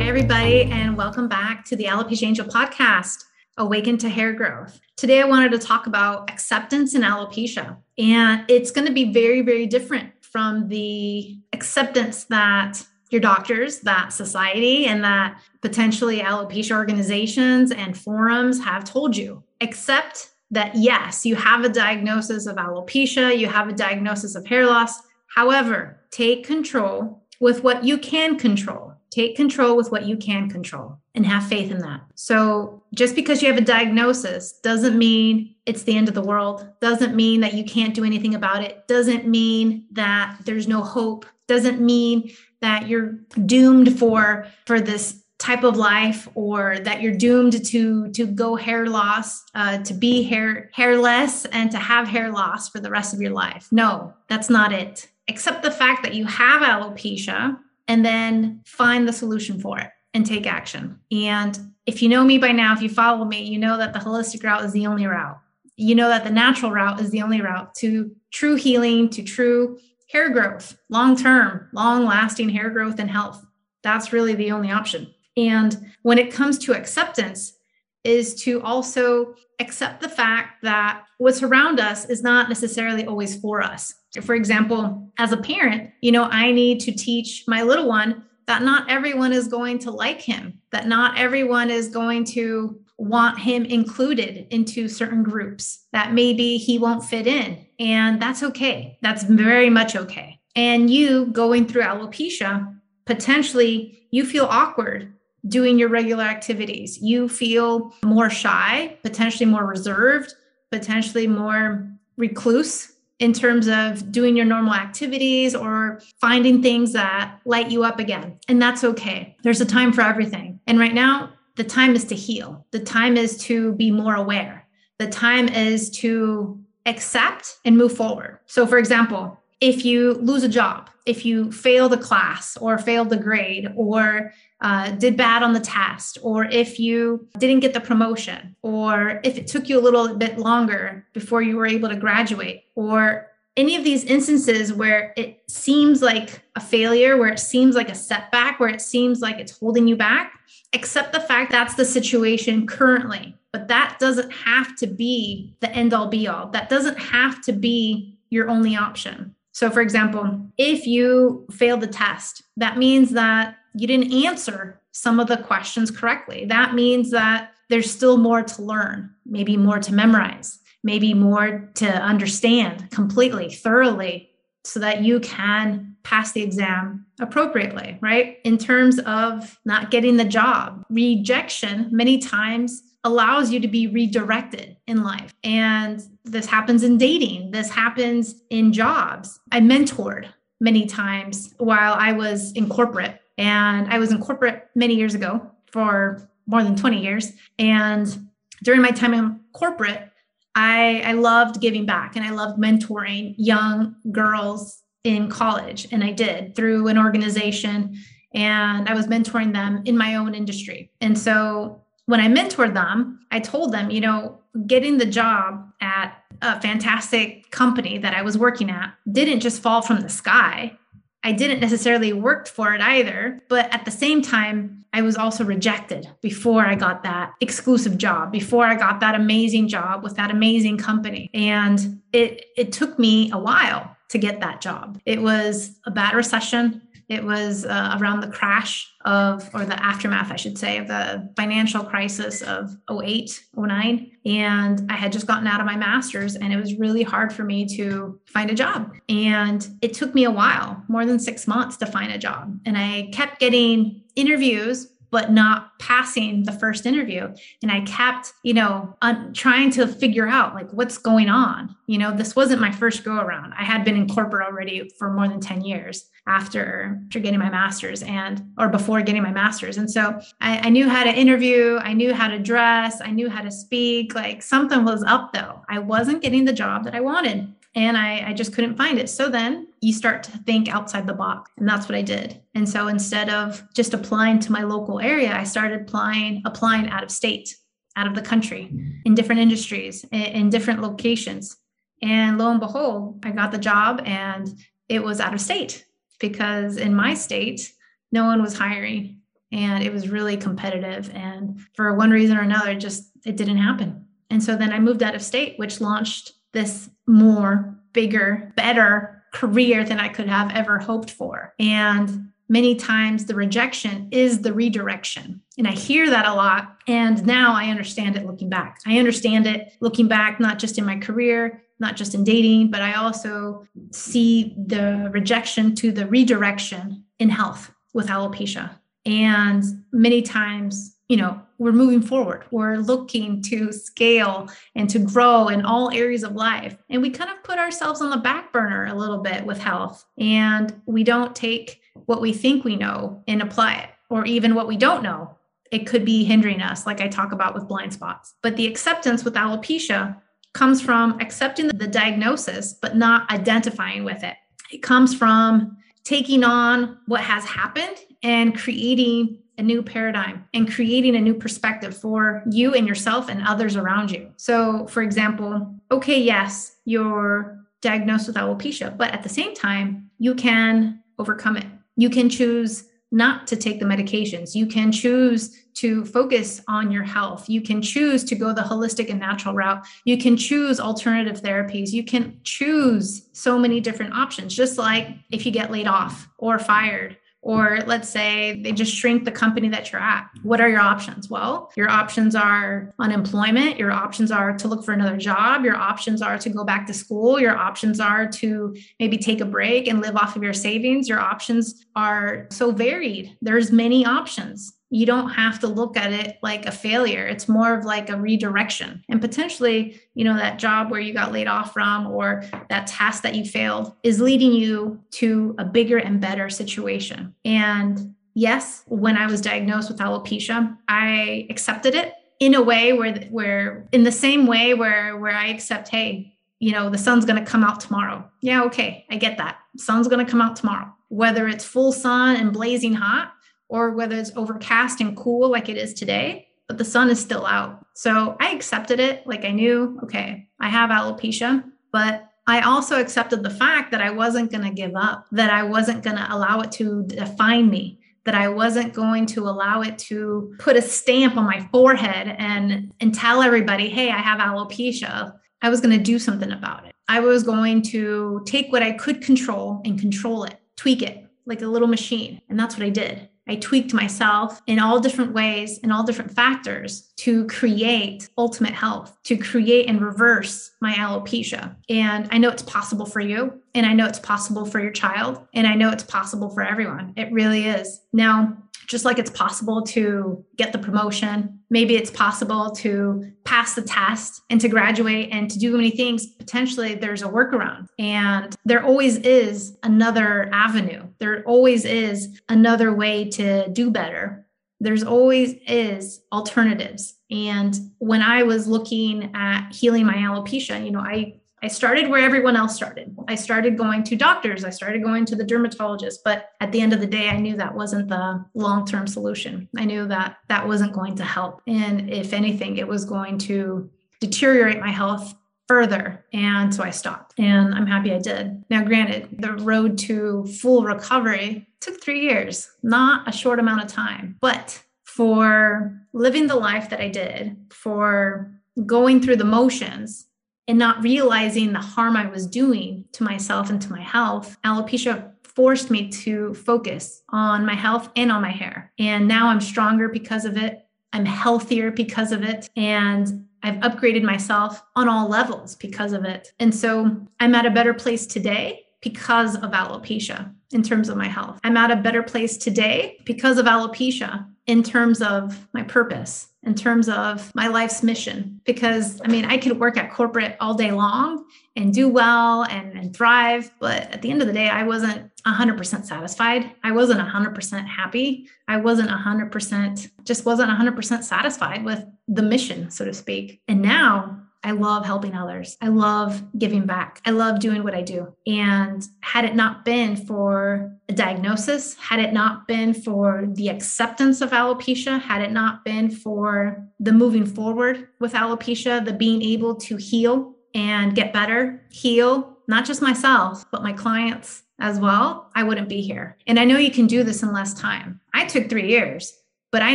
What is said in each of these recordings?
Hey, everybody, and welcome back to the Alopecia Angel podcast, Awaken to Hair Growth. Today, I wanted to talk about acceptance in alopecia, and it's going to be very, very different from the acceptance that your doctors, that society, and that potentially alopecia organizations and forums have told you. Accept that yes, you have a diagnosis of alopecia, you have a diagnosis of hair loss. However, take control with what you can control. Take control with what you can control and have faith in that. So, just because you have a diagnosis doesn't mean it's the end of the world, doesn't mean that you can't do anything about it, doesn't mean that there's no hope, doesn't mean that you're doomed for for this type of life or that you're doomed to to go hair loss uh, to be hair hairless and to have hair loss for the rest of your life no that's not it except the fact that you have alopecia and then find the solution for it and take action and if you know me by now if you follow me you know that the holistic route is the only route you know that the natural route is the only route to true healing to true hair growth, long term, long lasting hair growth and health. That's really the only option. And when it comes to acceptance, is to also accept the fact that what's around us is not necessarily always for us. For example, as a parent, you know, I need to teach my little one that not everyone is going to like him, that not everyone is going to want him included into certain groups, that maybe he won't fit in. And that's okay. That's very much okay. And you going through alopecia, potentially you feel awkward doing your regular activities. You feel more shy, potentially more reserved, potentially more recluse in terms of doing your normal activities or finding things that light you up again. And that's okay. There's a time for everything. And right now, the time is to heal. The time is to be more aware. The time is to accept and move forward. So, for example, if you lose a job, if you fail the class or failed the grade or uh, did bad on the test, or if you didn't get the promotion, or if it took you a little bit longer before you were able to graduate, or any of these instances where it seems like a failure, where it seems like a setback, where it seems like it's holding you back, accept the fact that's the situation currently. But that doesn't have to be the end all be all. That doesn't have to be your only option. So, for example, if you failed the test, that means that you didn't answer some of the questions correctly. That means that there's still more to learn, maybe more to memorize, maybe more to understand completely, thoroughly, so that you can pass the exam appropriately, right? In terms of not getting the job, rejection many times allows you to be redirected in life. And this happens in dating, this happens in jobs. I mentored many times while I was in corporate, and I was in corporate many years ago for more than 20 years. And during my time in corporate, I, I loved giving back and I loved mentoring young girls in college. And I did through an organization and I was mentoring them in my own industry. And so when I mentored them, I told them, you know, getting the job at a fantastic company that I was working at didn't just fall from the sky. I didn't necessarily work for it either, but at the same time, I was also rejected before I got that exclusive job, before I got that amazing job with that amazing company. And it it took me a while to get that job. It was a bad recession. It was uh, around the crash of, or the aftermath, I should say, of the financial crisis of 08, 09. And I had just gotten out of my master's, and it was really hard for me to find a job. And it took me a while, more than six months, to find a job. And I kept getting interviews but not passing the first interview. And I kept, you know, un- trying to figure out like what's going on. You know, this wasn't my first go around. I had been in corporate already for more than 10 years after, after getting my master's and or before getting my master's. And so I, I knew how to interview, I knew how to dress, I knew how to speak. Like something was up though. I wasn't getting the job that I wanted and I, I just couldn't find it. So then you start to think outside the box. And that's what I did. And so instead of just applying to my local area, I started applying, applying out of state, out of the country, in different industries, in, in different locations. And lo and behold, I got the job and it was out of state because in my state, no one was hiring and it was really competitive. And for one reason or another, just it didn't happen. And so then I moved out of state, which launched this more bigger, better career than I could have ever hoped for. And many times the rejection is the redirection. And I hear that a lot. And now I understand it looking back. I understand it looking back, not just in my career, not just in dating, but I also see the rejection to the redirection in health with alopecia. And many times you know we're moving forward. We're looking to scale and to grow in all areas of life. And we kind of put ourselves on the back burner a little bit with health. And we don't take what we think we know and apply it. Or even what we don't know. It could be hindering us like i talk about with blind spots. But the acceptance with alopecia comes from accepting the diagnosis but not identifying with it. It comes from taking on what has happened and creating a new paradigm and creating a new perspective for you and yourself and others around you. So, for example, okay, yes, you're diagnosed with alopecia, but at the same time, you can overcome it. You can choose not to take the medications. You can choose to focus on your health. You can choose to go the holistic and natural route. You can choose alternative therapies. You can choose so many different options, just like if you get laid off or fired or let's say they just shrink the company that you're at. What are your options? Well, your options are unemployment. Your options are to look for another job. Your options are to go back to school. Your options are to maybe take a break and live off of your savings. Your options are so varied. There's many options you don't have to look at it like a failure. It's more of like a redirection. And potentially you know that job where you got laid off from or that task that you failed is leading you to a bigger and better situation. And yes when i was diagnosed with alopecia i accepted it in a way where where in the same way where where i accept hey you know the sun's going to come out tomorrow. Yeah okay i get that. Sun's going to come out tomorrow. Whether it's full sun and blazing hot or whether it's overcast and cool like it is today, but the sun is still out. So I accepted it. Like I knew, okay, I have alopecia, but I also accepted the fact that I wasn't going to give up, that I wasn't going to allow it to define me, that I wasn't going to allow it to put a stamp on my forehead and, and tell everybody, hey, I have alopecia. I was going to do something about it. I was going to take what I could control and control it, tweak it like a little machine. And that's what I did. I tweaked myself in all different ways and all different factors to create ultimate health, to create and reverse my alopecia. And I know it's possible for you, and I know it's possible for your child, and I know it's possible for everyone. It really is. Now, just like it's possible to get the promotion, maybe it's possible to pass the test and to graduate and to do many things. Potentially, there's a workaround. And there always is another avenue, there always is another way to do better. There's always is alternatives. And when I was looking at healing my alopecia, you know, I I started where everyone else started. I started going to doctors, I started going to the dermatologist, but at the end of the day, I knew that wasn't the long term solution. I knew that that wasn't going to help. And if anything, it was going to deteriorate my health further. And so I stopped, and I'm happy I did. Now, granted, the road to full recovery took three years, not a short amount of time, but for living the life that I did, for going through the motions, and not realizing the harm I was doing to myself and to my health, alopecia forced me to focus on my health and on my hair. And now I'm stronger because of it. I'm healthier because of it. And I've upgraded myself on all levels because of it. And so I'm at a better place today because of alopecia in terms of my health. I'm at a better place today because of alopecia in terms of my purpose, in terms of my life's mission. Because I mean, I could work at corporate all day long and do well and, and thrive. But at the end of the day, I wasn't 100% satisfied. I wasn't 100% happy. I wasn't 100%, just wasn't 100% satisfied with the mission, so to speak. And now I love helping others. I love giving back. I love doing what I do. And had it not been for a diagnosis, had it not been for the acceptance of alopecia, had it not been for the moving forward with alopecia, the being able to heal and get better, heal not just myself, but my clients as well, I wouldn't be here. And I know you can do this in less time. I took three years, but I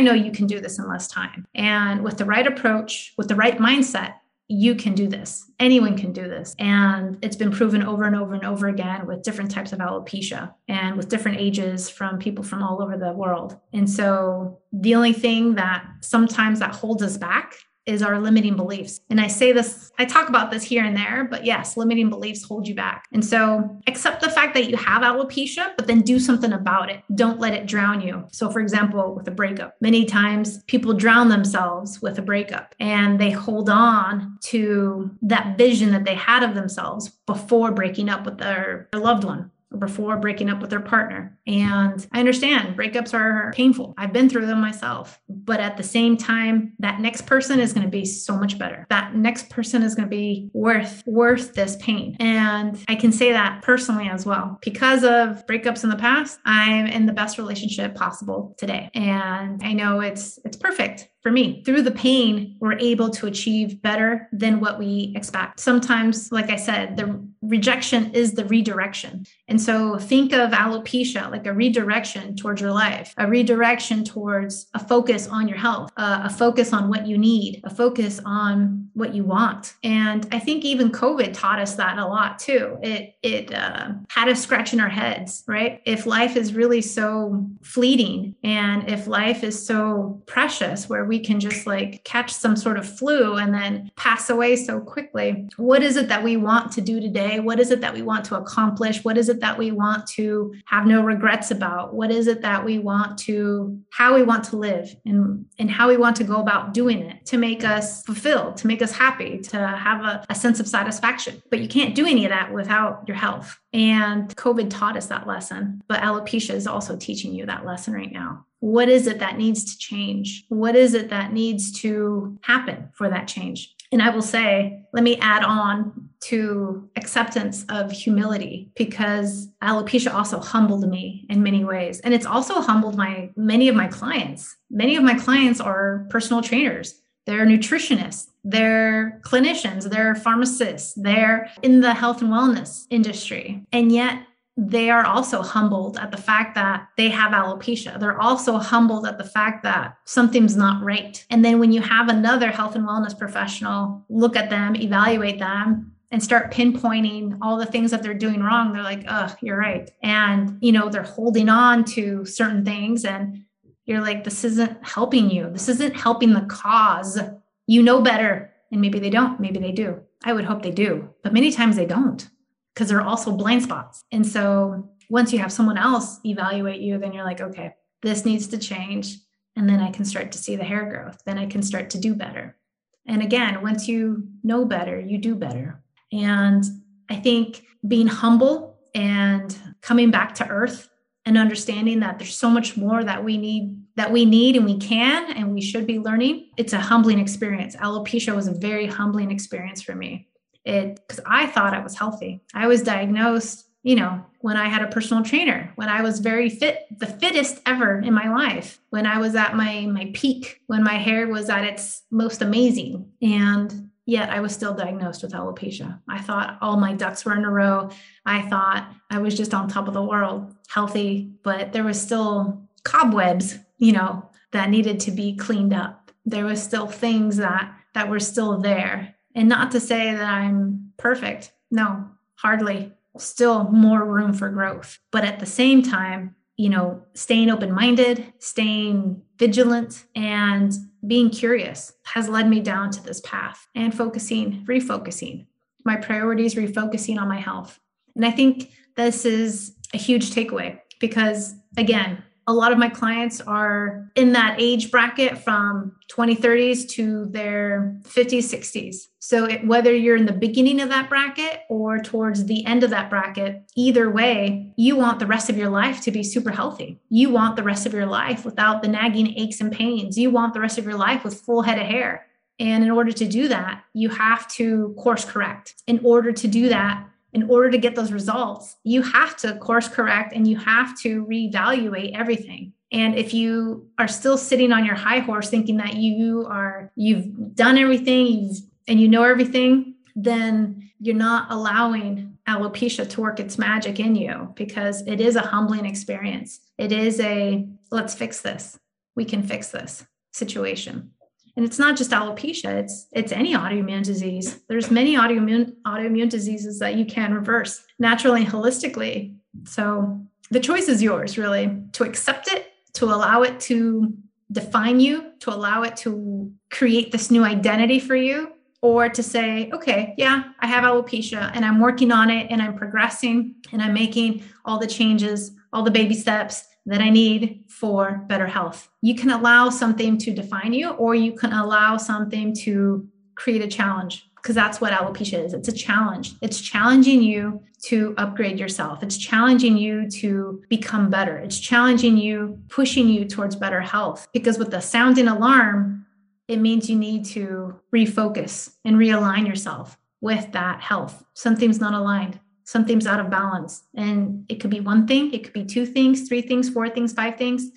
know you can do this in less time. And with the right approach, with the right mindset, you can do this. Anyone can do this. And it's been proven over and over and over again with different types of alopecia and with different ages from people from all over the world. And so the only thing that sometimes that holds us back is our limiting beliefs. And I say this, I talk about this here and there, but yes, limiting beliefs hold you back. And so accept the fact that you have alopecia, but then do something about it. Don't let it drown you. So, for example, with a breakup, many times people drown themselves with a breakup and they hold on to that vision that they had of themselves before breaking up with their, their loved one before breaking up with their partner. And I understand breakups are painful. I've been through them myself. But at the same time, that next person is going to be so much better. That next person is going to be worth worth this pain. And I can say that personally as well. Because of breakups in the past, I'm in the best relationship possible today. And I know it's it's perfect for me. Through the pain, we're able to achieve better than what we expect. Sometimes, like I said, the rejection is the redirection. And so think of alopecia like a redirection towards your life, a redirection towards a focus on your health, uh, a focus on what you need, a focus on what you want. And I think even COVID taught us that a lot too. It it uh, had us scratching our heads, right? If life is really so fleeting and if life is so precious, where we we can just like catch some sort of flu and then pass away so quickly. What is it that we want to do today? What is it that we want to accomplish? What is it that we want to have no regrets about? What is it that we want to, how we want to live and, and how we want to go about doing it to make us fulfilled, to make us happy, to have a, a sense of satisfaction. But you can't do any of that without your health. And COVID taught us that lesson, but alopecia is also teaching you that lesson right now. What is it that needs to change? What is it that needs to happen for that change? And I will say, let me add on to acceptance of humility because alopecia also humbled me in many ways. And it's also humbled my many of my clients. Many of my clients are personal trainers they're nutritionists, they're clinicians, they're pharmacists, they're in the health and wellness industry. And yet they are also humbled at the fact that they have alopecia. They're also humbled at the fact that something's not right. And then when you have another health and wellness professional look at them, evaluate them, and start pinpointing all the things that they're doing wrong, they're like, oh, you're right. And, you know, they're holding on to certain things and you're like, this isn't helping you. This isn't helping the cause. You know better. And maybe they don't. Maybe they do. I would hope they do. But many times they don't because there are also blind spots. And so once you have someone else evaluate you, then you're like, okay, this needs to change. And then I can start to see the hair growth. Then I can start to do better. And again, once you know better, you do better. And I think being humble and coming back to earth and understanding that there's so much more that we need that we need and we can and we should be learning it's a humbling experience alopecia was a very humbling experience for me it because i thought i was healthy i was diagnosed you know when i had a personal trainer when i was very fit the fittest ever in my life when i was at my my peak when my hair was at its most amazing and yet I was still diagnosed with alopecia. I thought all my ducks were in a row. I thought I was just on top of the world, healthy, but there was still cobwebs, you know, that needed to be cleaned up. There was still things that that were still there. And not to say that I'm perfect. No, hardly. Still more room for growth. But at the same time, you know, staying open minded, staying vigilant, and being curious has led me down to this path and focusing, refocusing my priorities, refocusing on my health. And I think this is a huge takeaway because, again, a lot of my clients are in that age bracket from 2030s to their 50s, 60s. So it, whether you're in the beginning of that bracket or towards the end of that bracket, either way, you want the rest of your life to be super healthy. You want the rest of your life without the nagging aches and pains. You want the rest of your life with full head of hair. And in order to do that, you have to course correct. In order to do that, in order to get those results, you have to course correct and you have to reevaluate everything. And if you are still sitting on your high horse thinking that you are you've done everything, you've and you know everything, then you're not allowing alopecia to work its magic in you because it is a humbling experience. It is a let's fix this. We can fix this situation and it's not just alopecia it's it's any autoimmune disease. There's many autoimmune autoimmune diseases that you can reverse naturally and holistically. So the choice is yours really to accept it to allow it to define you to allow it to create this new identity for you or to say okay yeah i have alopecia and i'm working on it and i'm progressing and i'm making all the changes all the baby steps that I need for better health. You can allow something to define you, or you can allow something to create a challenge because that's what alopecia is. It's a challenge. It's challenging you to upgrade yourself. It's challenging you to become better. It's challenging you, pushing you towards better health. Because with the sounding alarm, it means you need to refocus and realign yourself with that health. Something's not aligned something's out of balance. And it could be one thing, it could be two things, three things, four things, five things.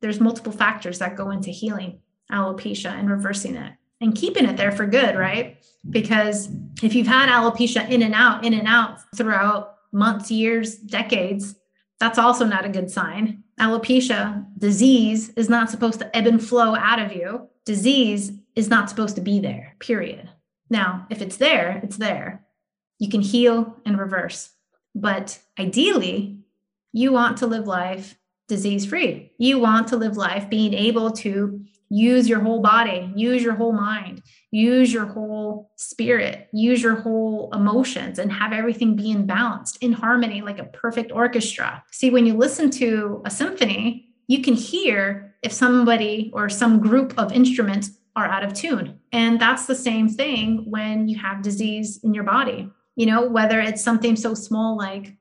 There's multiple factors that go into healing alopecia and reversing it and keeping it there for good, right? Because if you've had alopecia in and out, in and out throughout months, years, decades, that's also not a good sign. Alopecia, disease, is not supposed to ebb and flow out of you. Disease is not supposed to be there, period. Now, if it's there, it's there you can heal and reverse. But ideally, you want to live life disease free. You want to live life being able to use your whole body, use your whole mind, use your whole spirit, use your whole emotions, and have everything be in balance, in harmony, like a perfect orchestra. See, when you listen to a symphony, you can hear if somebody or some group of instruments are out of tune. And that's the same thing when you have disease in your body you know, whether it's something so small like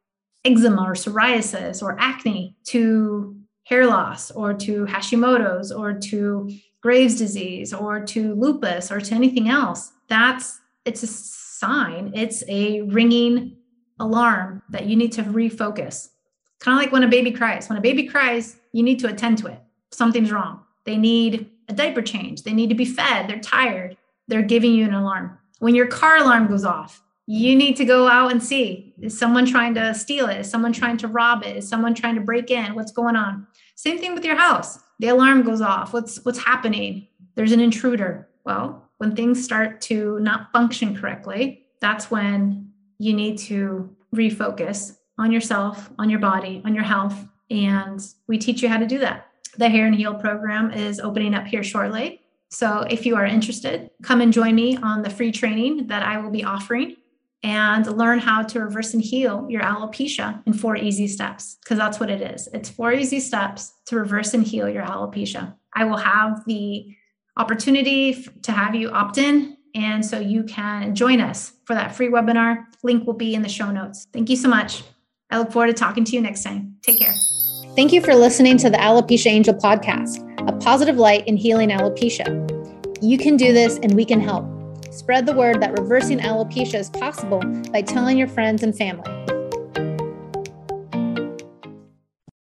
eczema or psoriasis or acne to hair loss or to Hashimoto's or to Graves' disease or to lupus or to anything else. That's it's a sign, it's a ringing alarm that you need to refocus. Kind of like when a baby cries. When a baby cries, you need to attend to it. Something's wrong. They need a diaper change. They need to be fed. They're tired. They're giving you an alarm. When your car alarm goes off, you need to go out and see is someone trying to steal it? Is someone trying to rob it? Is someone trying to break in? What's going on? Same thing with your house. The alarm goes off. What's what's happening? There's an intruder. Well when things start to not function correctly that's when you need to refocus on yourself on your body on your health and we teach you how to do that. The hair and heal program is opening up here shortly. So if you are interested come and join me on the free training that i will be offering and learn how to reverse and heal your alopecia in four easy steps, because that's what it is. It's four easy steps to reverse and heal your alopecia. I will have the opportunity to have you opt in. And so you can join us for that free webinar. Link will be in the show notes. Thank you so much. I look forward to talking to you next time. Take care. Thank you for listening to the Alopecia Angel podcast, a positive light in healing alopecia. You can do this and we can help. Spread the word that reversing alopecia is possible by telling your friends and family.